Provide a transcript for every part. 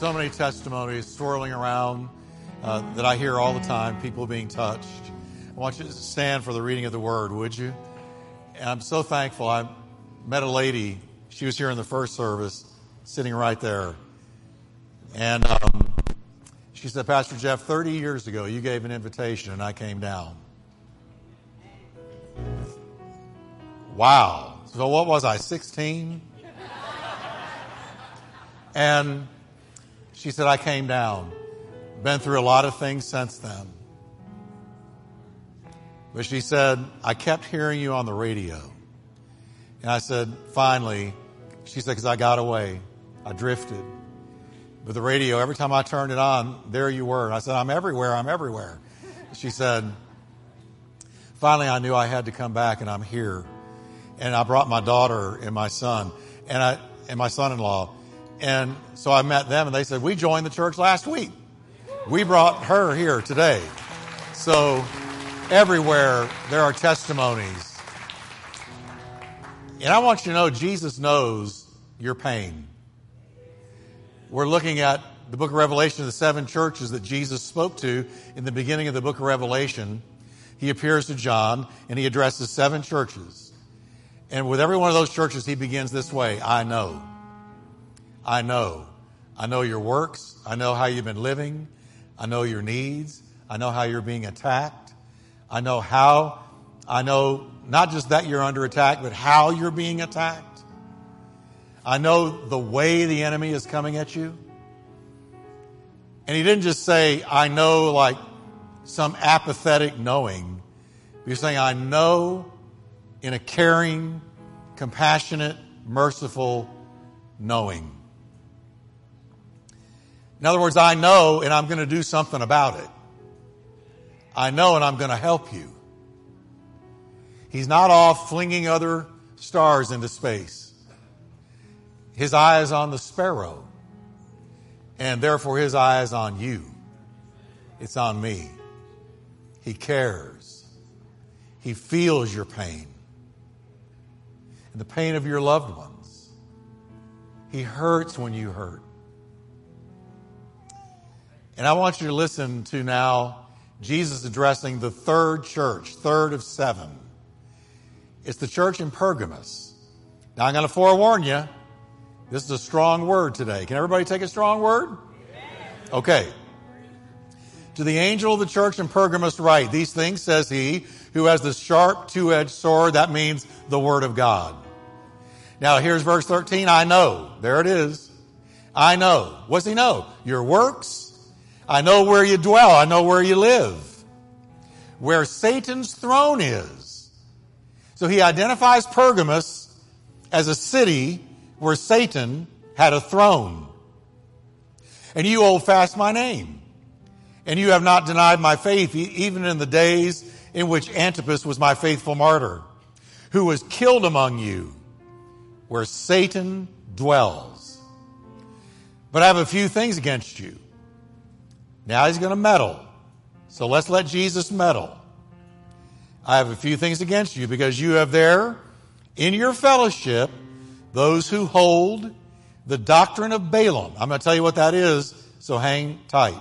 so many testimonies swirling around uh, that I hear all the time, people being touched. I want you to stand for the reading of the word, would you? And I'm so thankful. I met a lady, she was here in the first service, sitting right there. And um, she said, Pastor Jeff, 30 years ago, you gave an invitation and I came down. Wow. So what was I, 16? And she said, I came down. Been through a lot of things since then. But she said, I kept hearing you on the radio. And I said, finally, she said, because I got away. I drifted. But the radio, every time I turned it on, there you were. And I said, I'm everywhere. I'm everywhere. She said, finally, I knew I had to come back and I'm here. And I brought my daughter and my son and I, and my son-in-law. And so I met them and they said, we joined the church last week. We brought her here today. So everywhere there are testimonies. And I want you to know Jesus knows your pain. We're looking at the book of Revelation, the seven churches that Jesus spoke to in the beginning of the book of Revelation. He appears to John and he addresses seven churches. And with every one of those churches, he begins this way I know. I know. I know your works. I know how you've been living. I know your needs. I know how you're being attacked. I know how. I know not just that you're under attack, but how you're being attacked. I know the way the enemy is coming at you. And he didn't just say, I know like some apathetic knowing. He's saying, I know in a caring, compassionate, merciful knowing. In other words, I know and I'm going to do something about it. I know and I'm going to help you. He's not off flinging other stars into space. His eye is on the sparrow, and therefore his eye is on you. It's on me. He cares. He feels your pain and the pain of your loved ones. He hurts when you hurt. And I want you to listen to now Jesus addressing the third church, third of seven. It's the church in Pergamos. Now I'm going to forewarn you, this is a strong word today. Can everybody take a strong word? Okay. To the angel of the church in Pergamos write, these things says he who has the sharp two-edged sword, that means the word of God. Now here's verse 13, I know. There it is. I know. What's he know? Your works, I know where you dwell. I know where you live. Where Satan's throne is. So he identifies Pergamos as a city where Satan had a throne. And you hold fast my name. And you have not denied my faith, even in the days in which Antipas was my faithful martyr, who was killed among you, where Satan dwells. But I have a few things against you now he's going to meddle. So let's let Jesus meddle. I have a few things against you because you have there in your fellowship those who hold the doctrine of Balaam. I'm going to tell you what that is, so hang tight.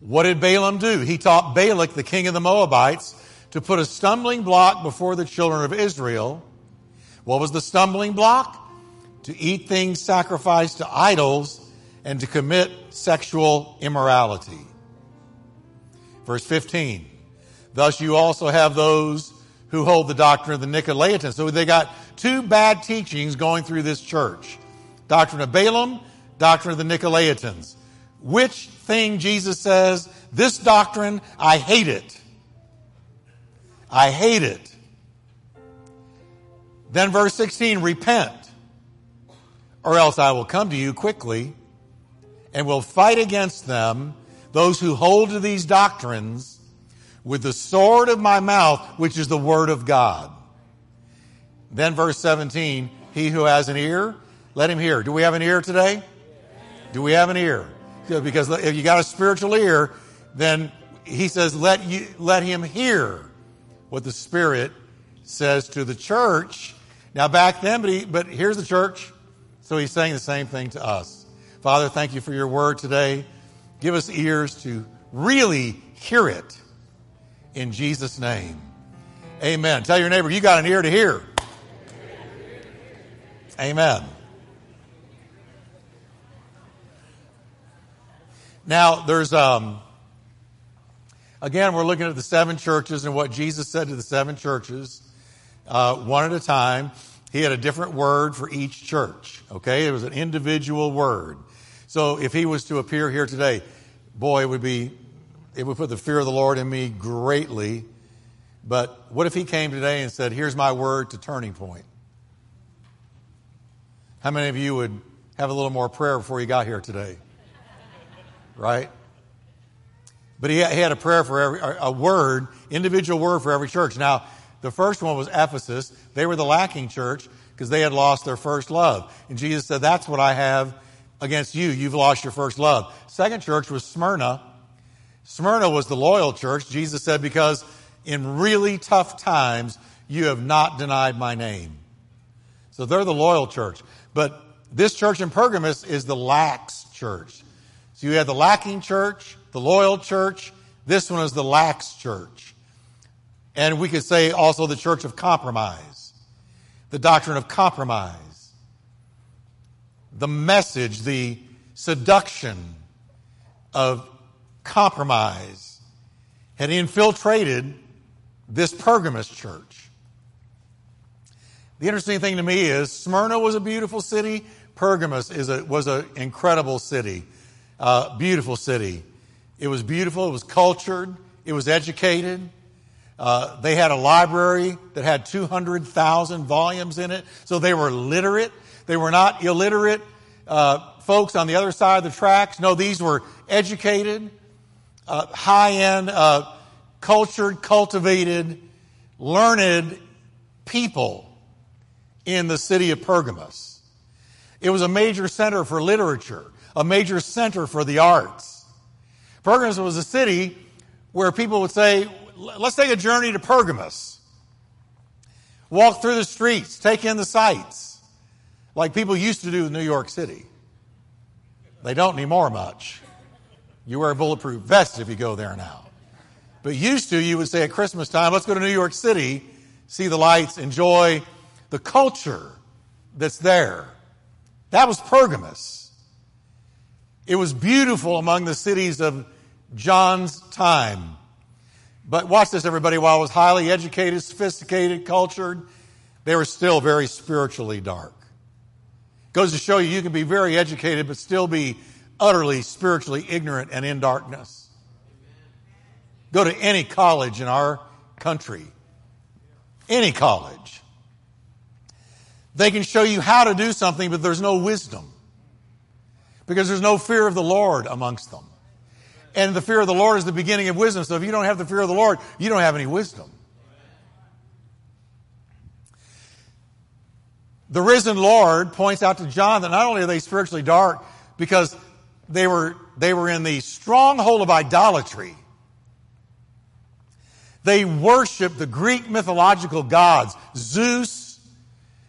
What did Balaam do? He taught Balak, the king of the Moabites, to put a stumbling block before the children of Israel. What was the stumbling block? To eat things sacrificed to idols and to commit sexual immorality. Verse 15. Thus you also have those who hold the doctrine of the Nicolaitans. So they got two bad teachings going through this church. Doctrine of Balaam, doctrine of the Nicolaitans. Which thing Jesus says, this doctrine, I hate it. I hate it. Then verse 16, repent, or else I will come to you quickly and will fight against them, those who hold to these doctrines, with the sword of my mouth, which is the word of God. Then verse 17, he who has an ear, let him hear. Do we have an ear today? Do we have an ear? Because if you got a spiritual ear, then he says, let you, let him hear what the Spirit says to the church. Now back then, but, he, but here's the church. So he's saying the same thing to us. Father, thank you for your word today. Give us ears to really hear it in Jesus' name. Amen. Tell your neighbor, you got an ear to hear. Amen. Now, there's, um, again, we're looking at the seven churches and what Jesus said to the seven churches, uh, one at a time. He had a different word for each church, okay? It was an individual word. So if he was to appear here today, boy, it would be, it would put the fear of the Lord in me greatly. But what if he came today and said, here's my word to turning point? How many of you would have a little more prayer before you got here today? right? But he had a prayer for every, a word, individual word for every church. Now, the first one was Ephesus. They were the lacking church because they had lost their first love. And Jesus said, That's what I have against you. You've lost your first love. Second church was Smyrna. Smyrna was the loyal church. Jesus said, Because in really tough times, you have not denied my name. So they're the loyal church. But this church in Pergamos is the lax church. So you have the lacking church, the loyal church. This one is the lax church. And we could say also the church of compromise, the doctrine of compromise, the message, the seduction of compromise had infiltrated this Pergamos church. The interesting thing to me is Smyrna was a beautiful city. Pergamos is a, was an incredible city. Uh, beautiful city. It was beautiful. It was cultured. It was educated. Uh, they had a library that had 200,000 volumes in it, so they were literate. They were not illiterate uh, folks on the other side of the tracks. No, these were educated, uh, high end, uh, cultured, cultivated, learned people in the city of Pergamos. It was a major center for literature a major center for the arts. Pergamos was a city where people would say, let's take a journey to Pergamos. Walk through the streets, take in the sights, like people used to do in New York City. They don't anymore much. You wear a bulletproof vest if you go there now. But used to, you would say at Christmas time, let's go to New York City, see the lights, enjoy the culture that's there. That was Pergamos. It was beautiful among the cities of John's time. But watch this, everybody. While it was highly educated, sophisticated, cultured, they were still very spiritually dark. Goes to show you, you can be very educated, but still be utterly spiritually ignorant and in darkness. Go to any college in our country, any college. They can show you how to do something, but there's no wisdom because there's no fear of the Lord amongst them. And the fear of the Lord is the beginning of wisdom. So if you don't have the fear of the Lord, you don't have any wisdom. The risen Lord points out to John that not only are they spiritually dark because they were, they were in the stronghold of idolatry. They worship the Greek mythological gods, Zeus,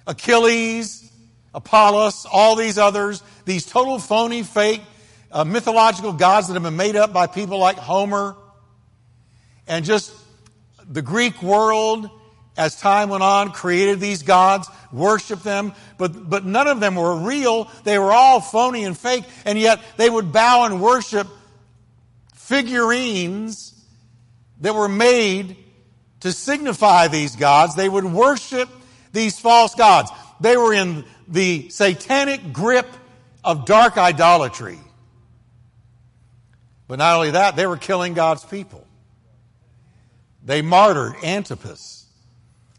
Achilles, Apollos, all these others, these total phony, fake, uh, mythological gods that have been made up by people like Homer. And just the Greek world, as time went on, created these gods, worshiped them, but, but none of them were real. They were all phony and fake, and yet they would bow and worship figurines that were made to signify these gods. They would worship these false gods. They were in the satanic grip of dark idolatry. But not only that, they were killing God's people. They martyred Antipas.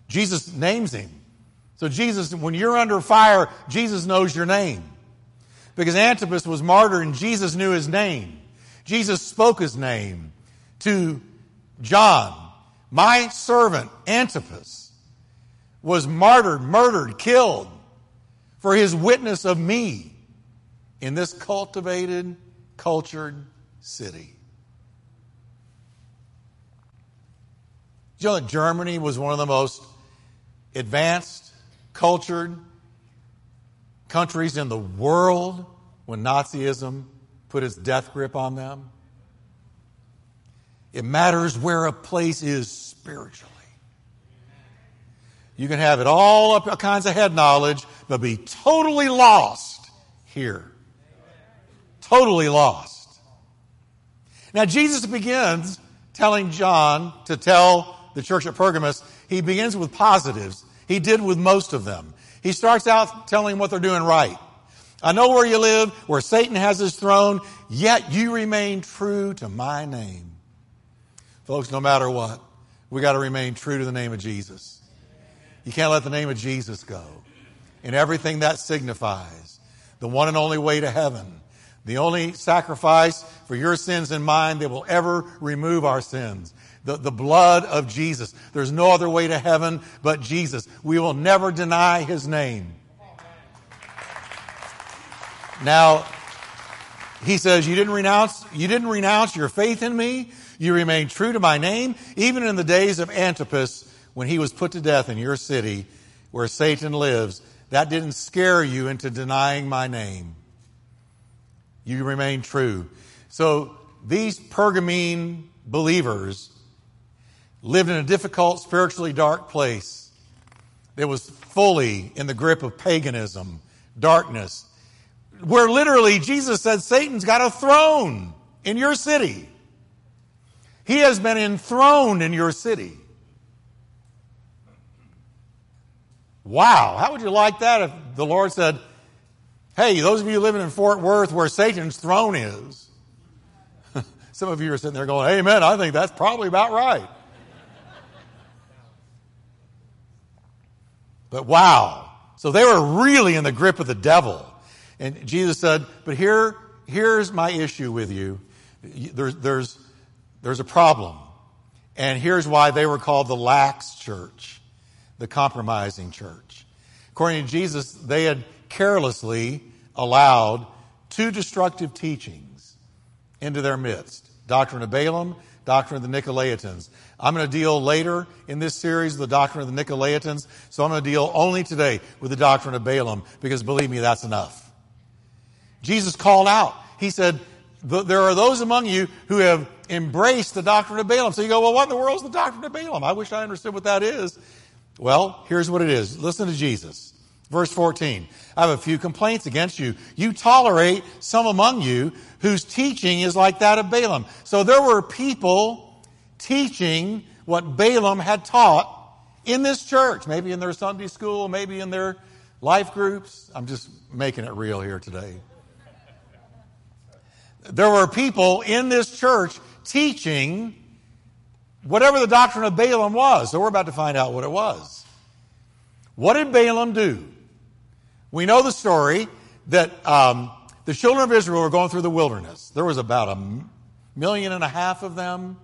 Jesus names him. So Jesus, when you're under fire, Jesus knows your name. Because Antipas was martyred and Jesus knew his name. Jesus spoke his name to John. My servant, Antipas, was martyred, murdered, killed for his witness of me in this cultivated, cultured city. Do you know that Germany was one of the most advanced, cultured countries in the world when Nazism put its death grip on them. It matters where a place is spiritually. You can have it all up all kinds of head knowledge, but be totally lost here. Totally lost. Now, Jesus begins telling John to tell the church at Pergamos, he begins with positives. He did with most of them. He starts out telling them what they're doing right. I know where you live, where Satan has his throne, yet you remain true to my name. Folks, no matter what, we got to remain true to the name of Jesus. You can't let the name of Jesus go. And everything that signifies, the one and only way to heaven, the only sacrifice for your sins and mine that will ever remove our sins. The, the blood of Jesus. There's no other way to heaven but Jesus. We will never deny his name. Now, he says, you didn't renounce, you didn't renounce your faith in me. You remained true to my name, even in the days of Antipas when he was put to death in your city where Satan lives. That didn't scare you into denying my name. You remain true. So these Pergamene believers lived in a difficult, spiritually dark place that was fully in the grip of paganism, darkness, where literally Jesus said Satan's got a throne in your city. He has been enthroned in your city. Wow, how would you like that if the Lord said, Hey, those of you living in Fort Worth where Satan's throne is? Some of you are sitting there going, Amen, I think that's probably about right. But wow. So they were really in the grip of the devil. And Jesus said, But here, here's my issue with you. There's, there's, there's a problem. And here's why they were called the lax church, the compromising church. According to Jesus, they had carelessly allowed two destructive teachings into their midst doctrine of Balaam, doctrine of the Nicolaitans. I'm going to deal later in this series the doctrine of the Nicolaitans, so I'm going to deal only today with the doctrine of Balaam because believe me, that's enough. Jesus called out. He said, There are those among you who have embraced the doctrine of Balaam. So you go, Well, what in the world is the doctrine of Balaam? I wish I understood what that is. Well, here's what it is. Listen to Jesus. Verse 14. I have a few complaints against you. You tolerate some among you whose teaching is like that of Balaam. So there were people teaching what Balaam had taught in this church, maybe in their Sunday school, maybe in their life groups. I'm just making it real here today there were people in this church teaching whatever the doctrine of Balaam was. So we're about to find out what it was. What did Balaam do? We know the story that um, the children of Israel were going through the wilderness. There was about a million and a half of them.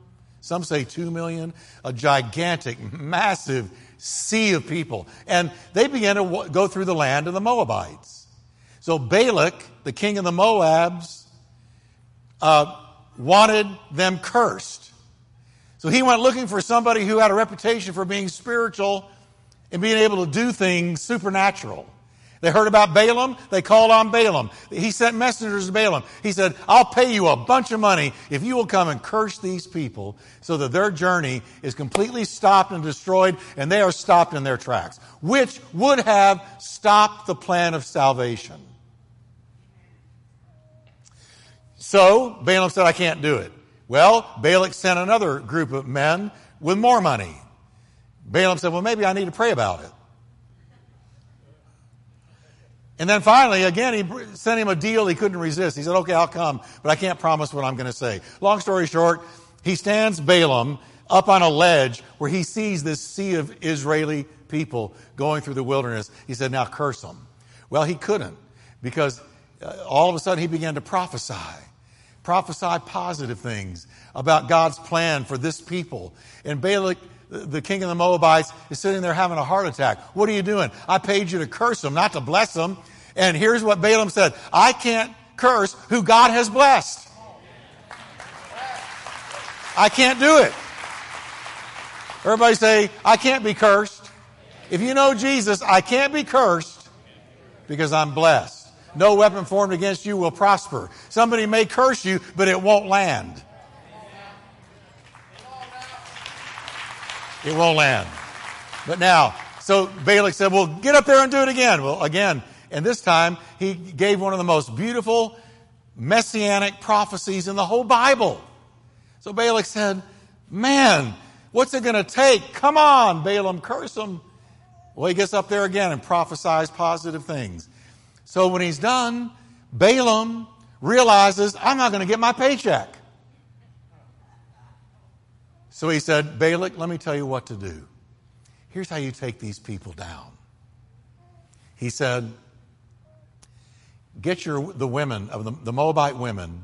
Some say two million. A gigantic, massive sea of people. And they began to go through the land of the Moabites. So Balak, the king of the Moabs, uh, wanted them cursed. So he went looking for somebody who had a reputation for being spiritual and being able to do things supernatural. They heard about Balaam. They called on Balaam. He sent messengers to Balaam. He said, I'll pay you a bunch of money if you will come and curse these people so that their journey is completely stopped and destroyed and they are stopped in their tracks, which would have stopped the plan of salvation. So Balaam said, I can't do it. Well, Balak sent another group of men with more money. Balaam said, Well, maybe I need to pray about it. And then finally, again, he sent him a deal he couldn't resist. He said, Okay, I'll come, but I can't promise what I'm going to say. Long story short, he stands Balaam up on a ledge where he sees this sea of Israeli people going through the wilderness. He said, Now curse them. Well, he couldn't because uh, all of a sudden he began to prophesy prophesy positive things about God's plan for this people. And Balak, the king of the Moabites, is sitting there having a heart attack. What are you doing? I paid you to curse them, not to bless them. And here's what Balaam said I can't curse who God has blessed. I can't do it. Everybody say, I can't be cursed. If you know Jesus, I can't be cursed because I'm blessed. No weapon formed against you will prosper. Somebody may curse you, but it won't land. It won't land. But now, so Balak said, well, get up there and do it again. Well, again, and this time he gave one of the most beautiful messianic prophecies in the whole Bible. So Balak said, man, what's it going to take? Come on, Balaam, curse him. Well, he gets up there again and prophesies positive things. So when he's done, Balaam realizes, I'm not going to get my paycheck. So he said, Balak, let me tell you what to do. Here's how you take these people down. He said, Get your, the women, of the, the Moabite women,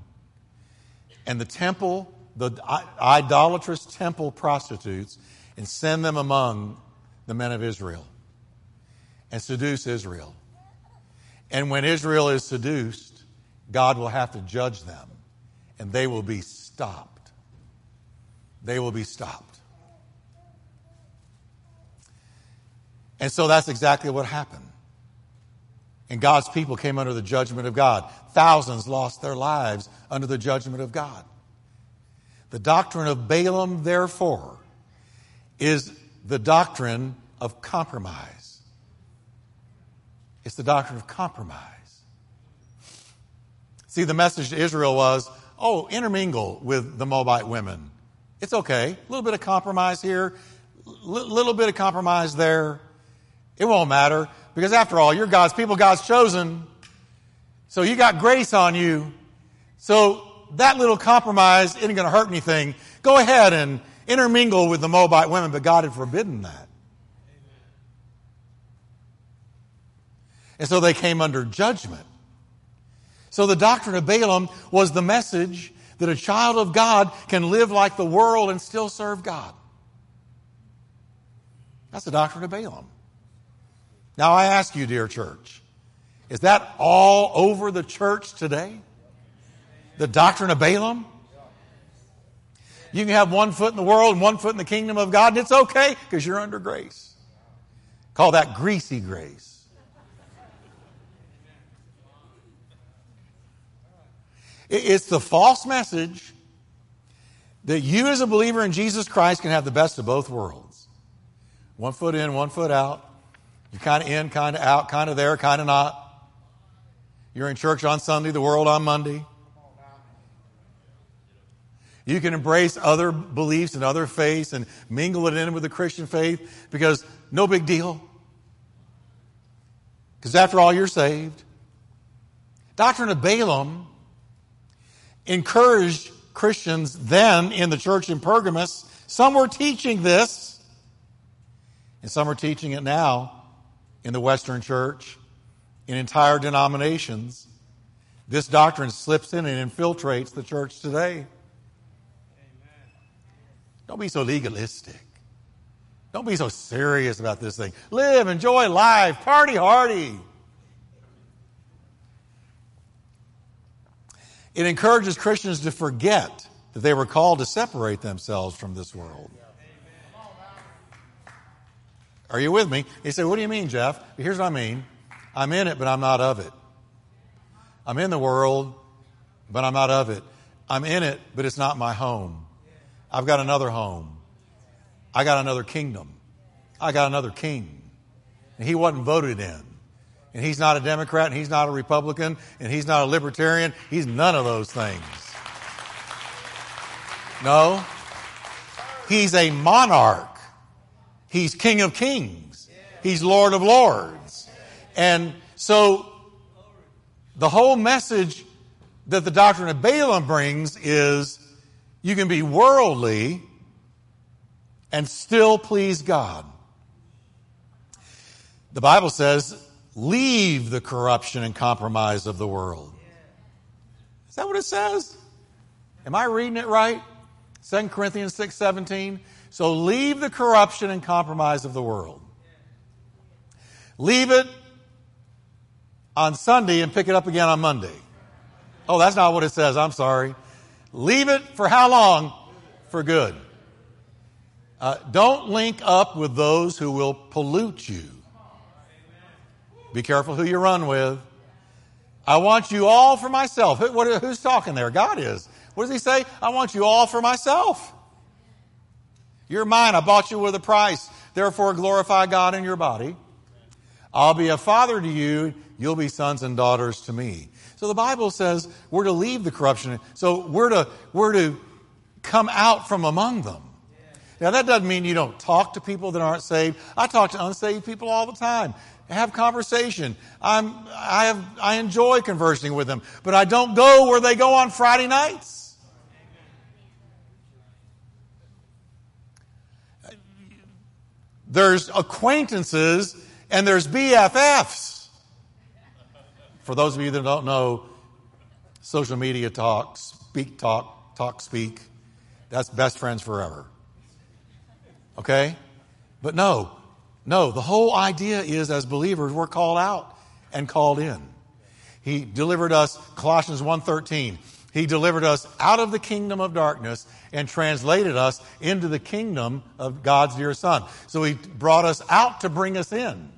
and the temple, the idolatrous temple prostitutes, and send them among the men of Israel and seduce Israel. And when Israel is seduced, God will have to judge them, and they will be stopped. They will be stopped. And so that's exactly what happened. And God's people came under the judgment of God. Thousands lost their lives under the judgment of God. The doctrine of Balaam, therefore, is the doctrine of compromise. It's the doctrine of compromise. See, the message to Israel was, oh, intermingle with the Moabite women. It's okay. A little bit of compromise here, a little bit of compromise there. It won't matter because after all, you're God's people, God's chosen. So you got grace on you. So that little compromise isn't going to hurt anything. Go ahead and intermingle with the Moabite women, but God had forbidden that. And so they came under judgment. So the doctrine of Balaam was the message that a child of God can live like the world and still serve God. That's the doctrine of Balaam. Now I ask you, dear church, is that all over the church today? The doctrine of Balaam? You can have one foot in the world and one foot in the kingdom of God, and it's okay because you're under grace. Call that greasy grace. It's the false message that you, as a believer in Jesus Christ, can have the best of both worlds. One foot in, one foot out. You're kind of in, kind of out, kind of there, kind of not. You're in church on Sunday, the world on Monday. You can embrace other beliefs and other faiths and mingle it in with the Christian faith because no big deal. Because after all, you're saved. Doctrine of Balaam encouraged Christians then in the church in Pergamos. Some were teaching this, and some are teaching it now in the Western church, in entire denominations. This doctrine slips in and infiltrates the church today. Don't be so legalistic. Don't be so serious about this thing. Live, enjoy life, party hardy. It encourages Christians to forget that they were called to separate themselves from this world. Are you with me? He said, What do you mean, Jeff? Here's what I mean I'm in it, but I'm not of it. I'm in the world, but I'm not of it. I'm in it, but it's not my home. I've got another home. I got another kingdom. I got another king. And he wasn't voted in. And he's not a Democrat, and he's not a Republican, and he's not a Libertarian. He's none of those things. No. He's a monarch. He's King of Kings. He's Lord of Lords. And so the whole message that the doctrine of Balaam brings is you can be worldly and still please God. The Bible says, leave the corruption and compromise of the world. Is that what it says? Am I reading it right? 2 Corinthians 6 17. So leave the corruption and compromise of the world. Leave it on Sunday and pick it up again on Monday. Oh, that's not what it says. I'm sorry. Leave it for how long? For good. Uh, don't link up with those who will pollute you. Be careful who you run with. I want you all for myself. Who, what, who's talking there? God is. What does he say? I want you all for myself. You're mine. I bought you with a price. Therefore, glorify God in your body. I'll be a father to you. You'll be sons and daughters to me. So the Bible says we're to leave the corruption. So we're to, we're to come out from among them. Now, that doesn't mean you don't talk to people that aren't saved. I talk to unsaved people all the time. Have conversation. I'm, I, have, I enjoy conversing with them, but I don't go where they go on Friday nights. There's acquaintances and there's BFFs. For those of you that don't know, social media talk, speak talk, talk speak, that's best friends forever. Okay? But no, no, the whole idea is as believers, we're called out and called in. He delivered us, Colossians 1.13, He delivered us out of the kingdom of darkness and translated us into the kingdom of God's dear Son. So He brought us out to bring us in.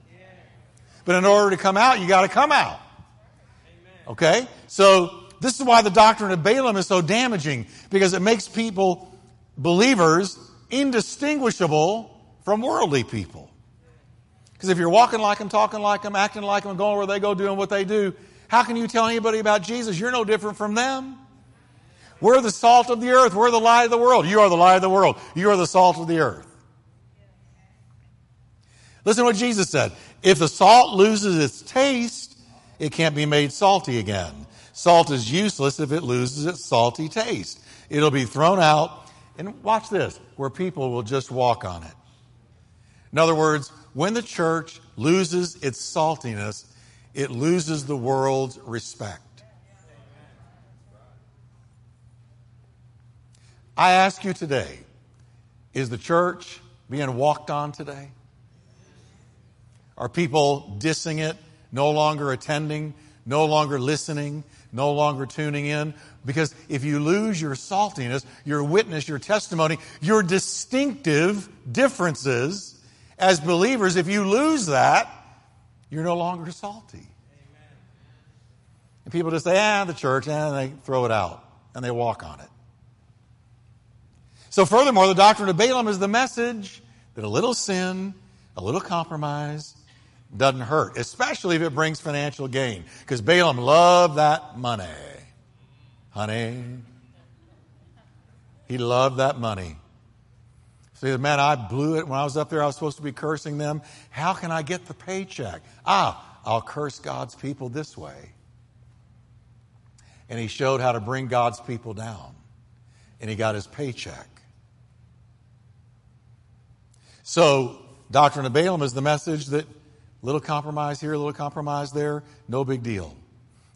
But in order to come out, you got to come out. Okay? So this is why the doctrine of Balaam is so damaging because it makes people, believers, indistinguishable from worldly people. Because if you're walking like them, talking like them, acting like them, going where they go, doing what they do, how can you tell anybody about Jesus? You're no different from them. We're the salt of the earth. We're the light of the world. You are the light of the world. You are the salt of the earth. Listen to what Jesus said. If the salt loses its taste, it can't be made salty again. Salt is useless if it loses its salty taste. It'll be thrown out, and watch this, where people will just walk on it. In other words, when the church loses its saltiness, it loses the world's respect. I ask you today, is the church being walked on today? Are people dissing it, no longer attending, no longer listening, no longer tuning in? Because if you lose your saltiness, your witness, your testimony, your distinctive differences as believers, if you lose that, you're no longer salty. And people just say, ah, the church, and they throw it out and they walk on it. So, furthermore, the doctrine of Balaam is the message that a little sin, a little compromise, doesn't hurt, especially if it brings financial gain. Because Balaam loved that money. Honey. He loved that money. He said, Man, I blew it when I was up there. I was supposed to be cursing them. How can I get the paycheck? Ah, I'll curse God's people this way. And he showed how to bring God's people down. And he got his paycheck. So, Doctrine of Balaam is the message that Little compromise here, little compromise there, no big deal.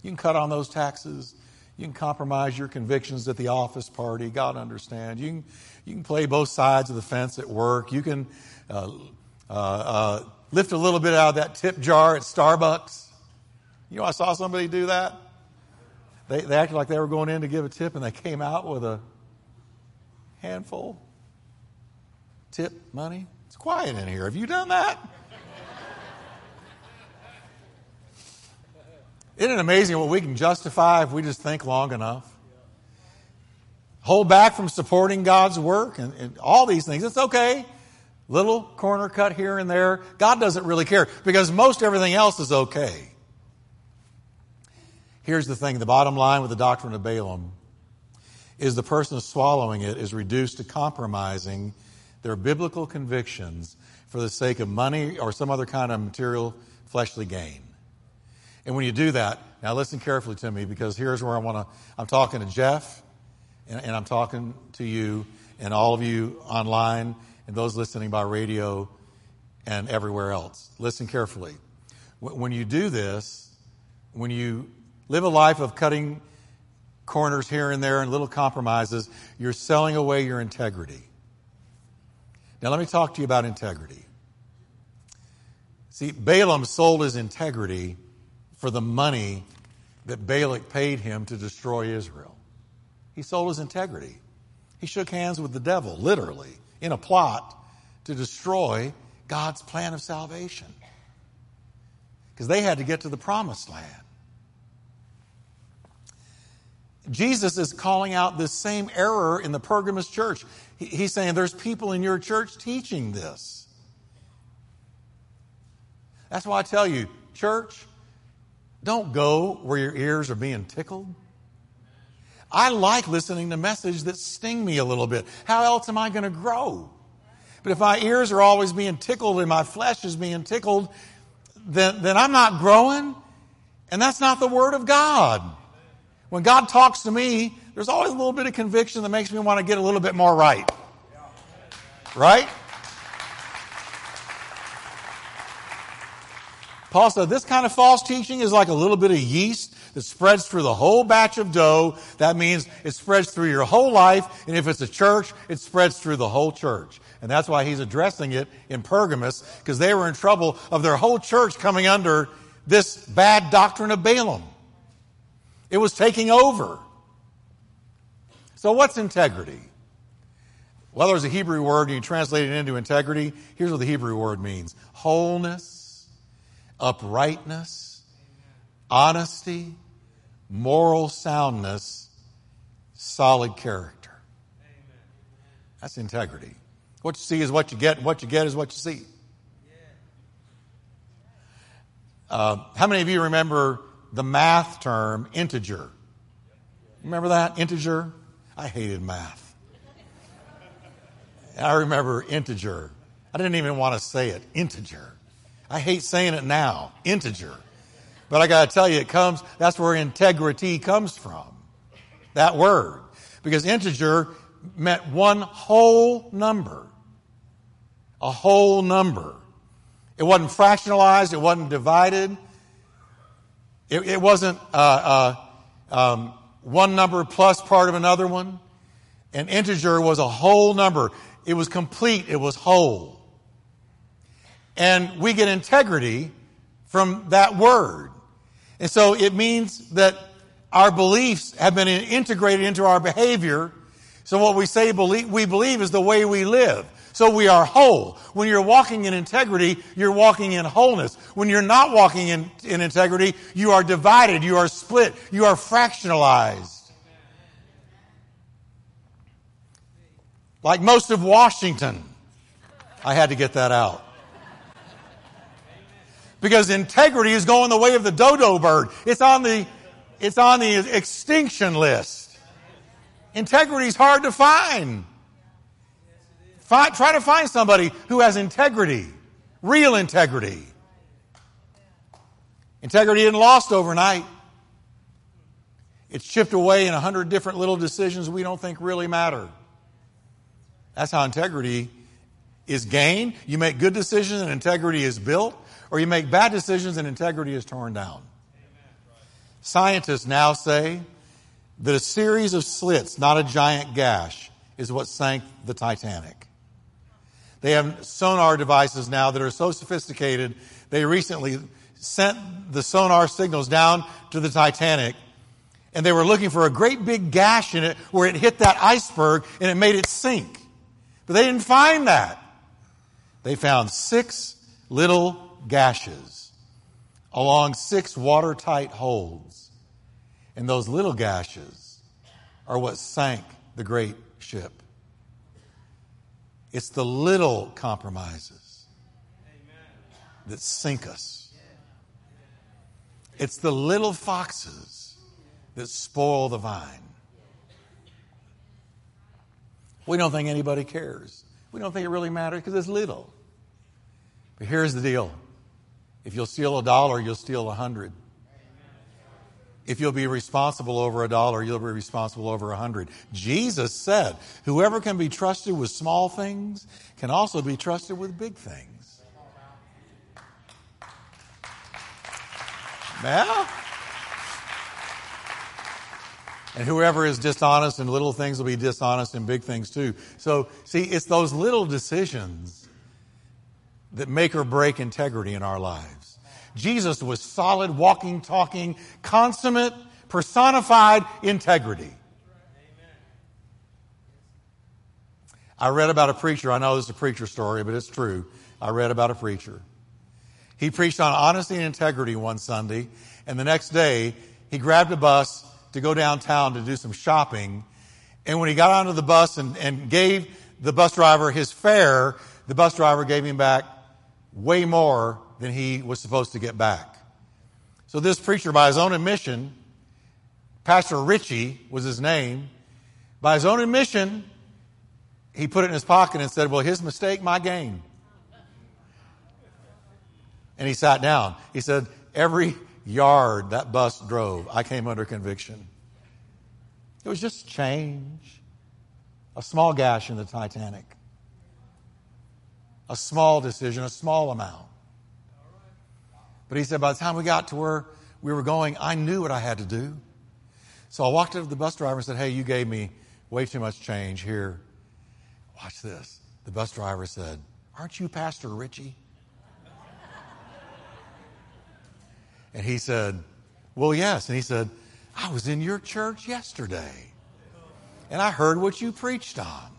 You can cut on those taxes. You can compromise your convictions at the office party. God understands. You can, you can play both sides of the fence at work. You can uh, uh, uh, lift a little bit out of that tip jar at Starbucks. You know, I saw somebody do that. They, they acted like they were going in to give a tip and they came out with a handful tip money. It's quiet in here. Have you done that? Isn't it amazing what we can justify if we just think long enough? Hold back from supporting God's work and, and all these things. It's okay. Little corner cut here and there. God doesn't really care because most everything else is okay. Here's the thing the bottom line with the doctrine of Balaam is the person swallowing it is reduced to compromising their biblical convictions for the sake of money or some other kind of material fleshly gain. And when you do that, now listen carefully to me because here's where I want to, I'm talking to Jeff and, and I'm talking to you and all of you online and those listening by radio and everywhere else. Listen carefully. When you do this, when you live a life of cutting corners here and there and little compromises, you're selling away your integrity. Now, let me talk to you about integrity. See, Balaam sold his integrity for the money that Balak paid him to destroy Israel. He sold his integrity. He shook hands with the devil, literally, in a plot to destroy God's plan of salvation. Because they had to get to the promised land. Jesus is calling out this same error in the Pergamos church. He's saying there's people in your church teaching this. That's why I tell you, church, don't go where your ears are being tickled. I like listening to messages that sting me a little bit. How else am I going to grow? But if my ears are always being tickled and my flesh is being tickled, then, then I'm not growing. And that's not the Word of God. When God talks to me, there's always a little bit of conviction that makes me want to get a little bit more right. Right? Paul said this kind of false teaching is like a little bit of yeast that spreads through the whole batch of dough. That means it spreads through your whole life. And if it's a church, it spreads through the whole church. And that's why he's addressing it in Pergamos, because they were in trouble of their whole church coming under this bad doctrine of Balaam. It was taking over. So, what's integrity? Well, there's a Hebrew word, and you translate it into integrity. Here's what the Hebrew word means wholeness, uprightness, honesty, moral soundness, solid character. That's integrity. What you see is what you get, and what you get is what you see. Uh, how many of you remember the math term integer? Remember that? Integer? I hated math. I remember integer. I didn't even want to say it. Integer. I hate saying it now. Integer. But I got to tell you, it comes, that's where integrity comes from. That word. Because integer meant one whole number. A whole number. It wasn't fractionalized, it wasn't divided. It, it wasn't uh, uh, um, one number plus part of another one. An integer was a whole number. It was complete, it was whole. And we get integrity from that word. And so it means that our beliefs have been integrated into our behavior. So what we say believe, we believe is the way we live. So we are whole. When you're walking in integrity, you're walking in wholeness. When you're not walking in, in integrity, you are divided, you are split, you are fractionalized. Like most of Washington. I had to get that out. Because integrity is going the way of the dodo bird. It's on the, it's on the extinction list. Integrity is hard to find. Find, try to find somebody who has integrity, real integrity. Integrity isn't lost overnight. It's chipped away in a hundred different little decisions we don't think really matter. That's how integrity is gained. You make good decisions and integrity is built, or you make bad decisions and integrity is torn down. Scientists now say that a series of slits, not a giant gash, is what sank the Titanic. They have sonar devices now that are so sophisticated. They recently sent the sonar signals down to the Titanic and they were looking for a great big gash in it where it hit that iceberg and it made it sink. But they didn't find that. They found six little gashes along six watertight holds. And those little gashes are what sank the great ship. It's the little compromises that sink us. It's the little foxes that spoil the vine. We don't think anybody cares. We don't think it really matters because it's little. But here's the deal if you'll steal a dollar, you'll steal a hundred. If you'll be responsible over a dollar, you'll be responsible over a hundred. Jesus said, whoever can be trusted with small things can also be trusted with big things. Now, and whoever is dishonest in little things will be dishonest in big things too. So, see, it's those little decisions that make or break integrity in our lives. Jesus was solid, walking, talking, consummate, personified integrity. I read about a preacher. I know this is a preacher story, but it's true. I read about a preacher. He preached on honesty and integrity one Sunday, and the next day he grabbed a bus to go downtown to do some shopping. And when he got onto the bus and, and gave the bus driver his fare, the bus driver gave him back way more than he was supposed to get back. So this preacher, by his own admission, Pastor Richie was his name, by his own admission, he put it in his pocket and said, Well, his mistake, my gain. And he sat down. He said, Every yard that bus drove, I came under conviction. It was just change, a small gash in the Titanic, a small decision, a small amount. But he said, by the time we got to where we were going, I knew what I had to do. So I walked up to the bus driver and said, Hey, you gave me way too much change here. Watch this. The bus driver said, Aren't you Pastor Richie? And he said, Well, yes. And he said, I was in your church yesterday and I heard what you preached on.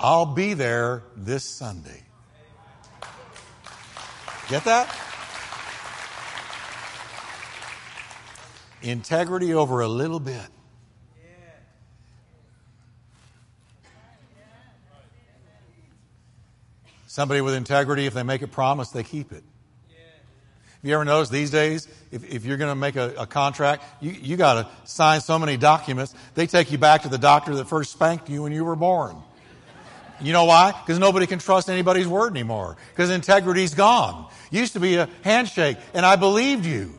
I'll be there this Sunday. Get that? Integrity over a little bit. Somebody with integrity, if they make a promise, they keep it. Have you ever noticed these days, if, if you're going to make a, a, contract, you, you got to sign so many documents, they take you back to the doctor that first spanked you when you were born. You know why? Because nobody can trust anybody's word anymore. Because integrity's gone. Used to be a handshake, and I believed you.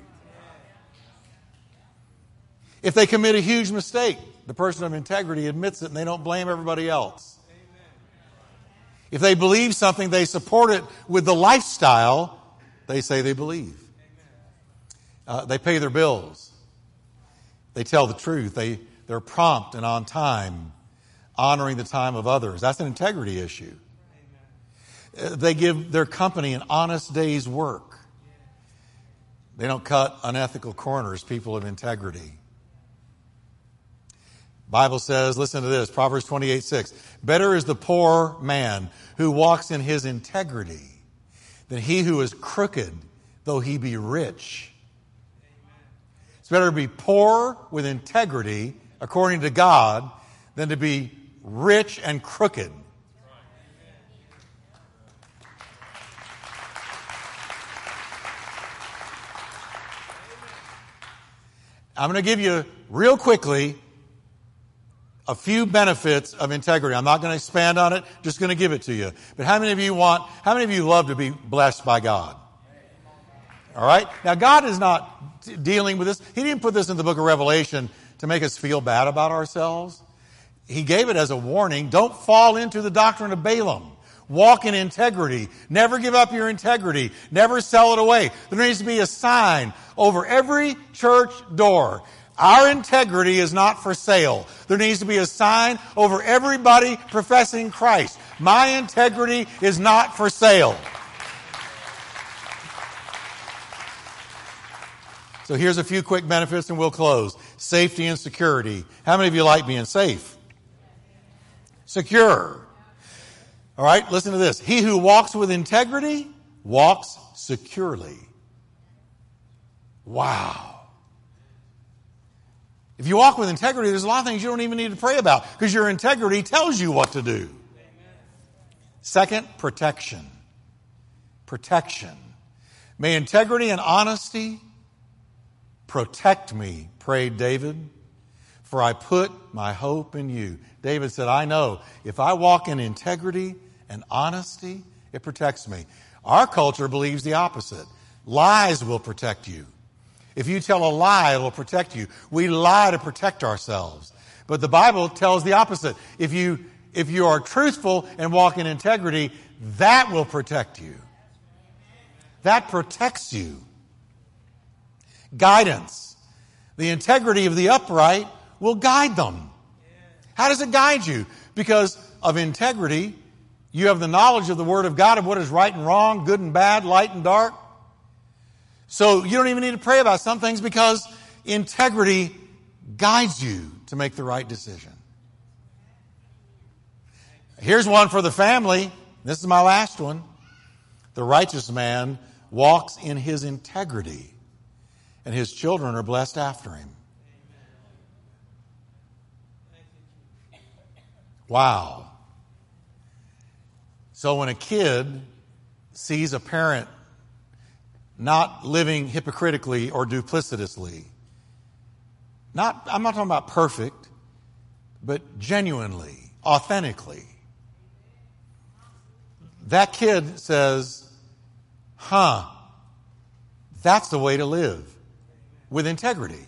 If they commit a huge mistake, the person of integrity admits it and they don't blame everybody else. If they believe something, they support it with the lifestyle they say they believe. Uh, they pay their bills. They tell the truth. They, they're prompt and on time, honoring the time of others. That's an integrity issue. They give their company an honest day's work. They don't cut unethical corners, people of integrity. Bible says, listen to this, Proverbs 28, 6. Better is the poor man who walks in his integrity than he who is crooked, though he be rich. It's better to be poor with integrity, according to God, than to be rich and crooked. I'm going to give you real quickly a few benefits of integrity. I'm not going to expand on it, just going to give it to you. But how many of you want, how many of you love to be blessed by God? All right? Now, God is not dealing with this. He didn't put this in the book of Revelation to make us feel bad about ourselves. He gave it as a warning. Don't fall into the doctrine of Balaam. Walk in integrity. Never give up your integrity. Never sell it away. There needs to be a sign over every church door. Our integrity is not for sale. There needs to be a sign over everybody professing Christ. My integrity is not for sale. So here's a few quick benefits and we'll close. Safety and security. How many of you like being safe? Secure. All right, listen to this. He who walks with integrity walks securely. Wow. If you walk with integrity, there's a lot of things you don't even need to pray about because your integrity tells you what to do. Second, protection. Protection. May integrity and honesty protect me, prayed David, for I put my hope in you. David said, I know if I walk in integrity and honesty, it protects me. Our culture believes the opposite. Lies will protect you. If you tell a lie, it will protect you. We lie to protect ourselves. But the Bible tells the opposite. If you, if you are truthful and walk in integrity, that will protect you. That protects you. Guidance. The integrity of the upright will guide them. How does it guide you? Because of integrity, you have the knowledge of the Word of God of what is right and wrong, good and bad, light and dark. So you don't even need to pray about some things because integrity guides you to make the right decision. Here's one for the family. This is my last one. The righteous man walks in his integrity, and his children are blessed after him. Wow. So when a kid sees a parent not living hypocritically or duplicitously, not, I'm not talking about perfect, but genuinely, authentically, that kid says, huh, that's the way to live with integrity.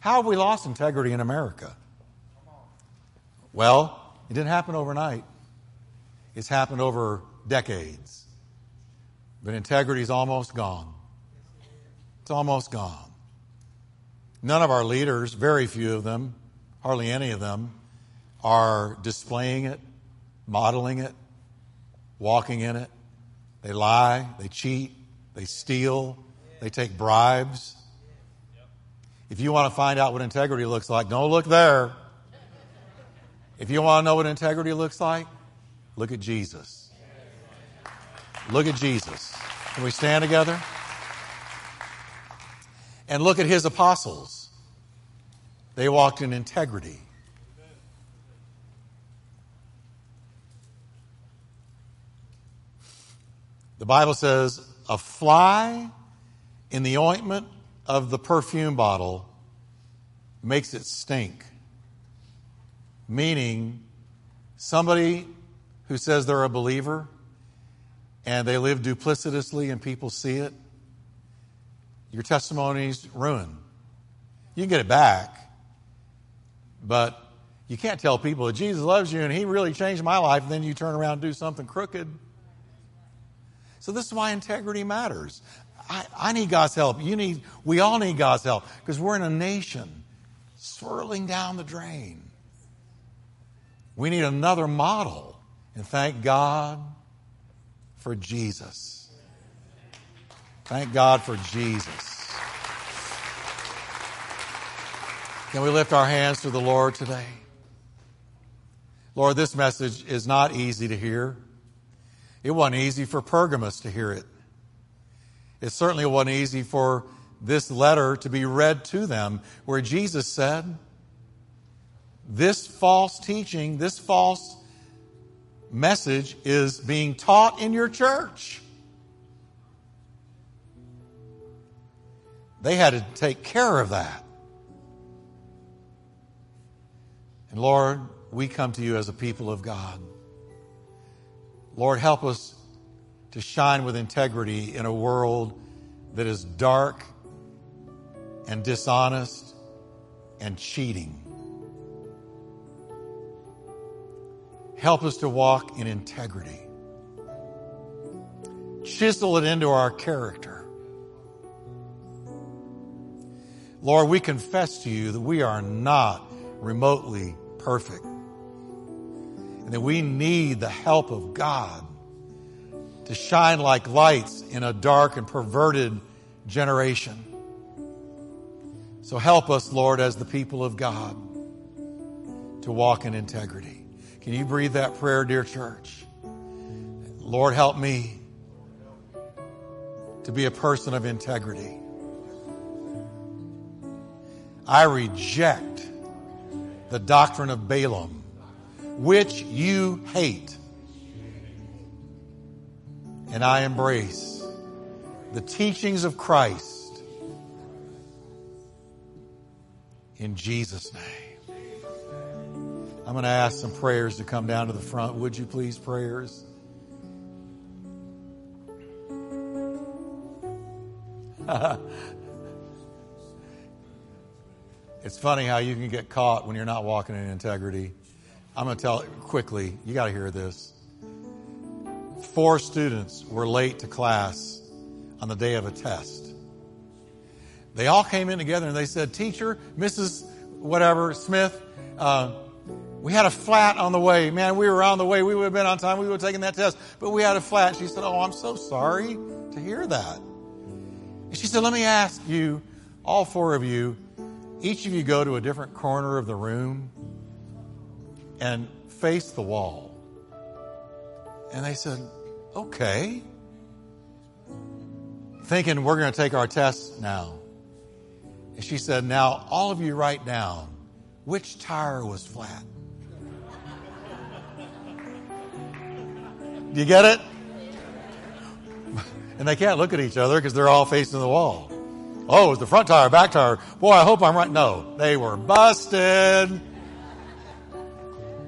How have we lost integrity in America? Well, it didn't happen overnight. It's happened over decades. But integrity is almost gone. It's almost gone. None of our leaders, very few of them, hardly any of them, are displaying it, modeling it, walking in it. They lie, they cheat, they steal, they take bribes. If you want to find out what integrity looks like, don't look there. If you want to know what integrity looks like, look at Jesus. Look at Jesus. Can we stand together? And look at his apostles. They walked in integrity. The Bible says, a fly in the ointment of the perfume bottle makes it stink. Meaning, somebody who says they're a believer and they live duplicitously and people see it, your testimony's ruined. You can get it back, but you can't tell people that Jesus loves you and he really changed my life, and then you turn around and do something crooked. So this is why integrity matters. I, I need God's help. You need, we all need God's help because we're in a nation swirling down the drain. We need another model. And thank God for Jesus. Thank God for Jesus. Can we lift our hands to the Lord today? Lord, this message is not easy to hear. It wasn't easy for Pergamos to hear it. It certainly wasn't easy for this letter to be read to them, where Jesus said, This false teaching, this false message is being taught in your church. They had to take care of that. And Lord, we come to you as a people of God. Lord, help us to shine with integrity in a world that is dark and dishonest and cheating. Help us to walk in integrity. Chisel it into our character. Lord, we confess to you that we are not remotely perfect and that we need the help of God to shine like lights in a dark and perverted generation. So help us, Lord, as the people of God, to walk in integrity. Can you breathe that prayer, dear church? Lord, help me to be a person of integrity. I reject the doctrine of Balaam, which you hate and I embrace the teachings of Christ in Jesus' name. I'm going to ask some prayers to come down to the front. Would you please, prayers? it's funny how you can get caught when you're not walking in integrity. I'm going to tell quickly. You got to hear this four students were late to class on the day of a test. They all came in together and they said, Teacher, Mrs. whatever, Smith, uh, we had a flat on the way. Man, we were on the way. We would have been on time. We would have taken that test. But we had a flat. She said, Oh, I'm so sorry to hear that. And she said, Let me ask you, all four of you, each of you go to a different corner of the room and face the wall. And they said, Okay. Thinking we're going to take our test now. And she said, Now, all of you write down which tire was flat. You get it? And they can't look at each other because they're all facing the wall. Oh, is the front tire, back tire? Boy, I hope I'm right. No, they were busted.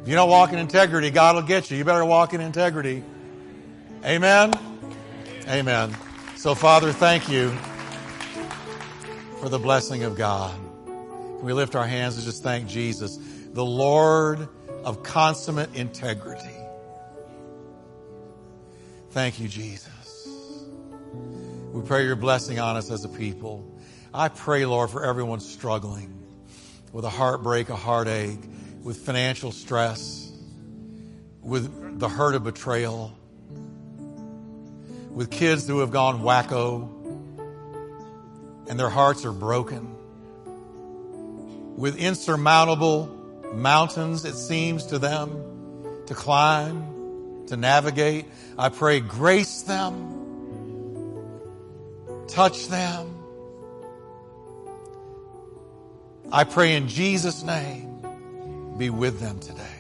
If you don't walk in integrity, God will get you. You better walk in integrity. Amen. Amen. So, Father, thank you for the blessing of God. We lift our hands and just thank Jesus, the Lord of consummate integrity. Thank you, Jesus. We pray your blessing on us as a people. I pray, Lord, for everyone struggling with a heartbreak, a heartache, with financial stress, with the hurt of betrayal, with kids who have gone wacko and their hearts are broken, with insurmountable mountains, it seems to them, to climb, to navigate. I pray, grace them, touch them. I pray in Jesus' name, be with them today.